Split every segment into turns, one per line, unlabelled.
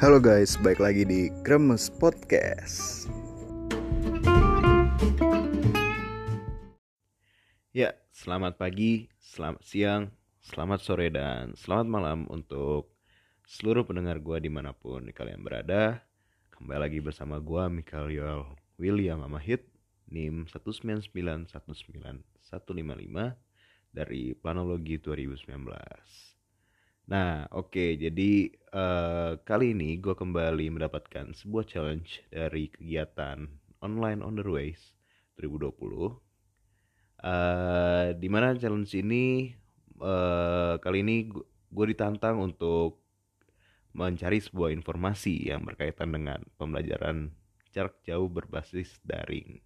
Halo guys, baik lagi di Kremes Podcast.
Ya, selamat pagi, selamat siang, selamat sore, dan selamat malam untuk seluruh pendengar gue di mana pun kalian berada. Kembali lagi bersama gue, Mikael Yoel William Amahit, NIM 1991915 dari Planologi 2019. Nah, oke, okay, jadi uh, kali ini gue kembali mendapatkan sebuah challenge dari kegiatan online on the ways 2020. Uh, di mana challenge ini uh, kali ini gue ditantang untuk mencari sebuah informasi yang berkaitan dengan pembelajaran jarak jauh berbasis daring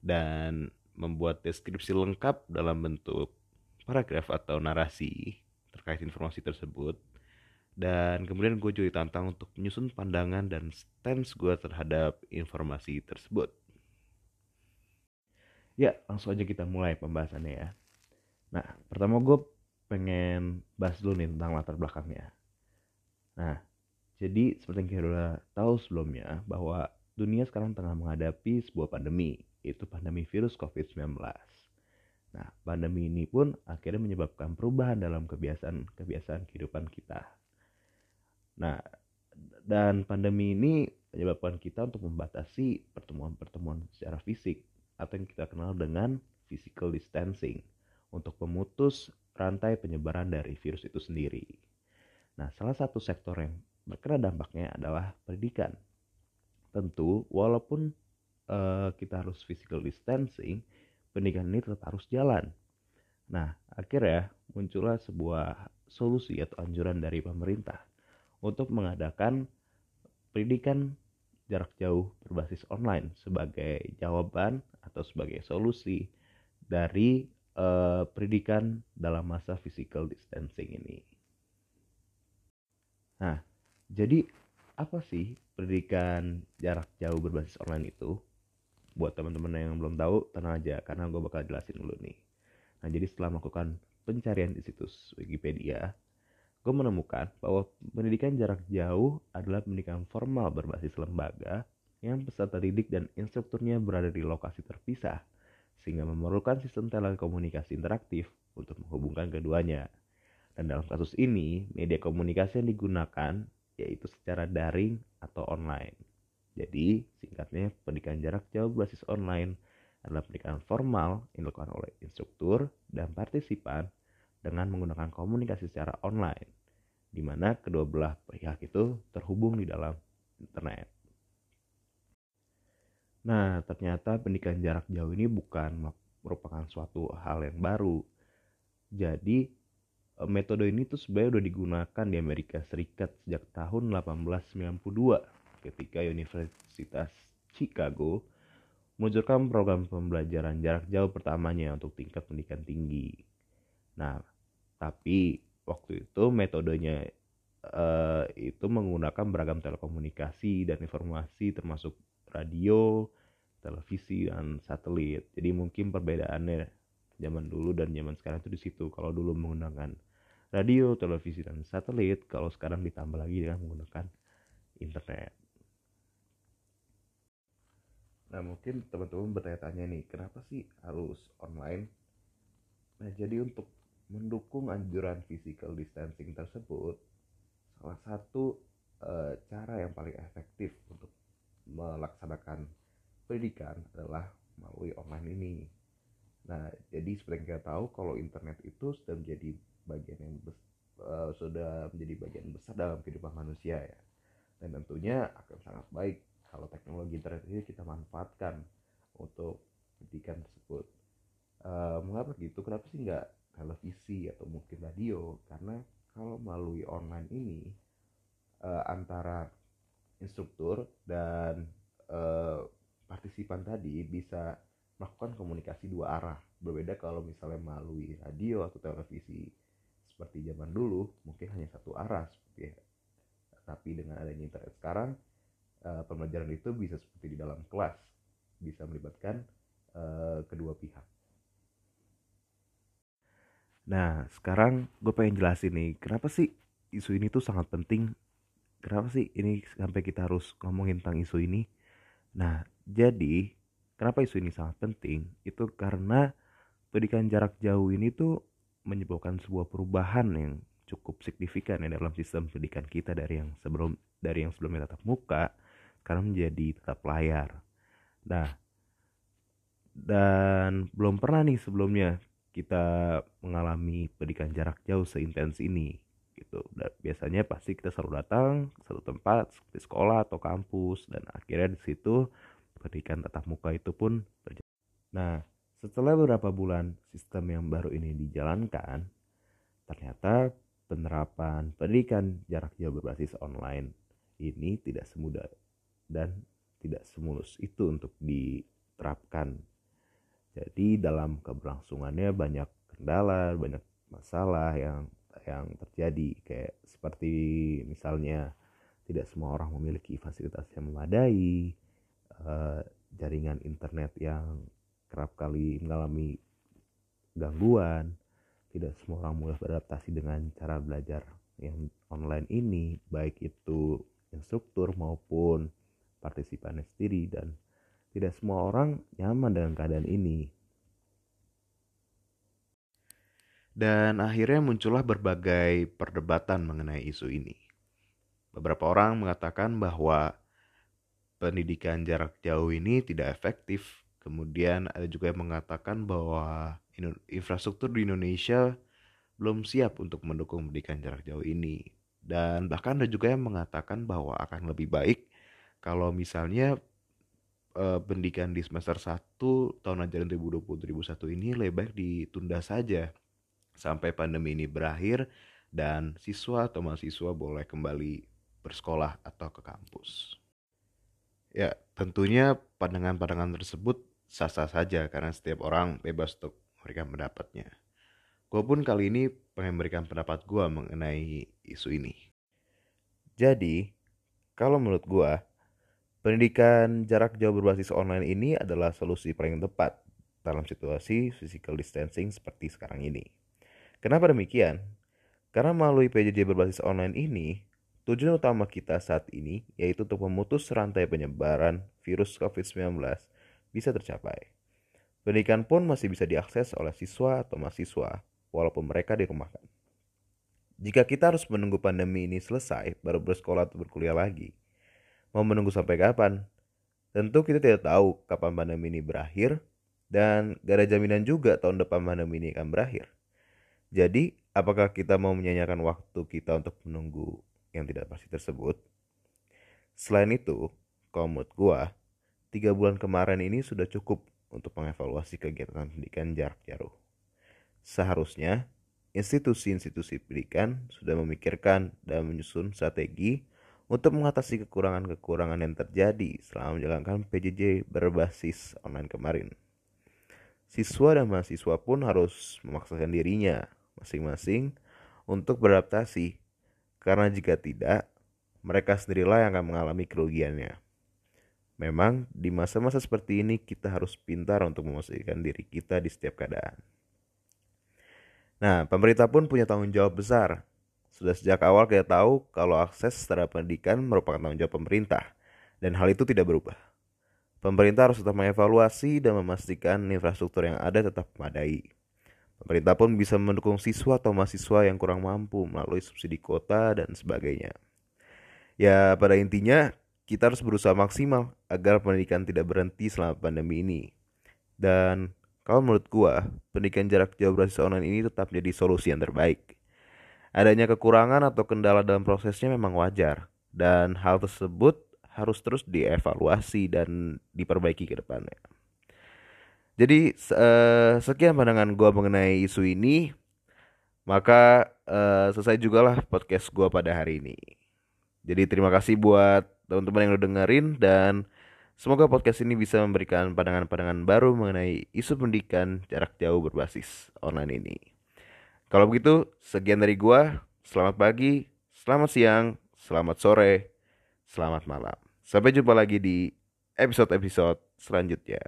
dan membuat deskripsi lengkap dalam bentuk paragraf atau narasi terkait informasi tersebut dan kemudian gue juga ditantang untuk menyusun pandangan dan stance gue terhadap informasi tersebut. Ya, langsung aja kita mulai pembahasannya ya. Nah, pertama gue pengen bahas dulu nih tentang latar belakangnya. Nah, jadi seperti yang kita tahu sebelumnya bahwa dunia sekarang tengah menghadapi sebuah pandemi, yaitu pandemi virus COVID-19. Nah, pandemi ini pun akhirnya menyebabkan perubahan dalam kebiasaan-kebiasaan kehidupan kita. Nah, dan pandemi ini menyebabkan kita untuk membatasi pertemuan-pertemuan secara fisik atau yang kita kenal dengan physical distancing untuk memutus rantai penyebaran dari virus itu sendiri. Nah, salah satu sektor yang berkena dampaknya adalah pendidikan. Tentu, walaupun uh, kita harus physical distancing, pendidikan ini tetap harus jalan. Nah, akhirnya muncullah sebuah solusi atau anjuran dari pemerintah untuk mengadakan pendidikan jarak jauh berbasis online sebagai jawaban atau sebagai solusi dari uh, pendidikan dalam masa physical distancing ini. Nah, jadi apa sih pendidikan jarak jauh berbasis online itu? Buat teman-teman yang belum tahu tenang aja karena gue bakal jelasin dulu nih nah jadi setelah melakukan pencarian di situs Wikipedia gue menemukan bahwa pendidikan jarak jauh adalah pendidikan formal berbasis lembaga yang peserta didik dan instrukturnya berada di lokasi terpisah sehingga memerlukan sistem telekomunikasi interaktif untuk menghubungkan keduanya. Dan dalam kasus ini, media komunikasi yang digunakan yaitu secara daring atau online. Jadi, singkatnya, pendidikan jarak jauh berbasis online adalah pendidikan formal yang dilakukan oleh instruktur dan partisipan dengan menggunakan komunikasi secara online, di mana kedua belah pihak itu terhubung di dalam internet. Nah, ternyata pendidikan jarak jauh ini bukan merupakan suatu hal yang baru. Jadi, eh, metode ini tuh sebenarnya udah digunakan di Amerika Serikat sejak tahun 1892 ketika Universitas Chicago meluncurkan program pembelajaran jarak jauh pertamanya untuk tingkat pendidikan tinggi. Nah, tapi waktu itu metodenya uh, itu menggunakan beragam telekomunikasi dan informasi termasuk radio, televisi dan satelit. Jadi mungkin perbedaannya zaman dulu dan zaman sekarang itu di situ. Kalau dulu menggunakan radio, televisi dan satelit, kalau sekarang ditambah lagi dengan menggunakan internet. Nah mungkin teman-teman bertanya-tanya nih, kenapa sih harus online? Nah jadi untuk mendukung anjuran physical distancing tersebut, salah satu e, cara yang paling efektif untuk melaksanakan pendidikan adalah melalui online ini. Nah jadi seperti yang kita tahu kalau internet itu sudah menjadi bagian yang bes, e, sudah menjadi bagian besar dalam kehidupan manusia ya, dan tentunya akan sangat baik kalau teknologi internet ini kita manfaatkan untuk pendidikan tersebut. Uh, mengapa gitu kenapa sih nggak televisi atau mungkin radio? Karena kalau melalui online ini uh, antara instruktur dan uh, partisipan tadi bisa melakukan komunikasi dua arah. Berbeda kalau misalnya melalui radio atau televisi seperti zaman dulu mungkin hanya satu arah seperti ya. tapi dengan adanya internet sekarang uh, pembelajaran itu bisa seperti di dalam kelas bisa melibatkan uh, kedua pihak nah sekarang gue pengen jelasin nih kenapa sih isu ini tuh sangat penting kenapa sih ini sampai kita harus ngomongin tentang isu ini? Nah, jadi kenapa isu ini sangat penting? Itu karena pendidikan jarak jauh ini tuh menyebabkan sebuah perubahan yang cukup signifikan ya dalam sistem pendidikan kita dari yang sebelum dari yang sebelumnya tatap muka sekarang menjadi tetap layar. Nah, dan belum pernah nih sebelumnya kita mengalami pendidikan jarak jauh seintens ini gitu. Dan biasanya pasti kita selalu datang ke satu tempat seperti sekolah atau kampus dan akhirnya di situ pendidikan tatap muka itu pun berjalan. Nah, setelah beberapa bulan sistem yang baru ini dijalankan, ternyata penerapan pendidikan jarak jauh berbasis online ini tidak semudah dan tidak semulus itu untuk diterapkan. Jadi dalam keberlangsungannya banyak kendala, banyak masalah yang yang terjadi. Kayak seperti misalnya tidak semua orang memiliki fasilitas yang memadai, uh, jaringan internet yang kerap kali mengalami gangguan, tidak semua orang mudah beradaptasi dengan cara belajar yang online ini, baik itu instruktur maupun partisipannya sendiri dan tidak semua orang nyaman dengan keadaan ini. Dan akhirnya muncullah berbagai perdebatan mengenai isu ini. Beberapa orang mengatakan bahwa pendidikan jarak jauh ini tidak efektif. Kemudian ada juga yang mengatakan bahwa infrastruktur di Indonesia belum siap untuk mendukung pendidikan jarak jauh ini. Dan bahkan ada juga yang mengatakan bahwa akan lebih baik kalau misalnya uh, pendidikan di semester 1 tahun ajaran 2020-2021 ini lebih baik ditunda saja sampai pandemi ini berakhir dan siswa atau mahasiswa boleh kembali bersekolah atau ke kampus. Ya, tentunya pandangan-pandangan tersebut sah-sah saja karena setiap orang bebas untuk memberikan pendapatnya. Gue pun kali ini pengen memberikan pendapat gue mengenai isu ini. Jadi, kalau menurut gue, Pendidikan jarak jauh berbasis online ini adalah solusi paling tepat dalam situasi physical distancing seperti sekarang ini. Kenapa demikian? Karena melalui PJJ berbasis online ini, tujuan utama kita saat ini yaitu untuk memutus rantai penyebaran virus COVID-19 bisa tercapai. Pendidikan pun masih bisa diakses oleh siswa atau mahasiswa walaupun mereka dirumahkan. Jika kita harus menunggu pandemi ini selesai baru bersekolah atau berkuliah lagi, Mau menunggu sampai kapan? Tentu kita tidak tahu kapan pandemi ini berakhir dan gak ada jaminan juga tahun depan pandemi ini akan berakhir. Jadi, apakah kita mau menyanyikan waktu kita untuk menunggu yang tidak pasti tersebut? Selain itu, kalau menurut gua, tiga bulan kemarin ini sudah cukup untuk mengevaluasi kegiatan pendidikan jarak jauh. Seharusnya, institusi-institusi pendidikan sudah memikirkan dan menyusun strategi untuk mengatasi kekurangan-kekurangan yang terjadi selama menjalankan PJJ berbasis online kemarin. Siswa dan mahasiswa pun harus memaksakan dirinya masing-masing untuk beradaptasi, karena jika tidak, mereka sendirilah yang akan mengalami kerugiannya. Memang di masa-masa seperti ini kita harus pintar untuk memastikan diri kita di setiap keadaan. Nah, pemerintah pun punya tanggung jawab besar sudah sejak awal kita tahu kalau akses terhadap pendidikan merupakan tanggung jawab pemerintah, dan hal itu tidak berubah. Pemerintah harus tetap mengevaluasi dan memastikan infrastruktur yang ada tetap memadai. Pemerintah pun bisa mendukung siswa atau mahasiswa yang kurang mampu melalui subsidi kota dan sebagainya. Ya, pada intinya kita harus berusaha maksimal agar pendidikan tidak berhenti selama pandemi ini. Dan kalau menurut gua, pendidikan jarak jauh berbasis online ini tetap menjadi solusi yang terbaik. Adanya kekurangan atau kendala dalam prosesnya memang wajar dan hal tersebut harus terus dievaluasi dan diperbaiki ke depannya. Jadi uh, sekian pandangan gue mengenai isu ini. Maka uh, selesai juga lah podcast gue pada hari ini. Jadi terima kasih buat teman-teman yang udah dengerin dan semoga podcast ini bisa memberikan pandangan-pandangan baru mengenai isu pendidikan jarak jauh berbasis online ini. Kalau begitu, sekian dari gua. Selamat pagi, selamat siang, selamat sore, selamat malam. Sampai jumpa lagi di episode-episode selanjutnya.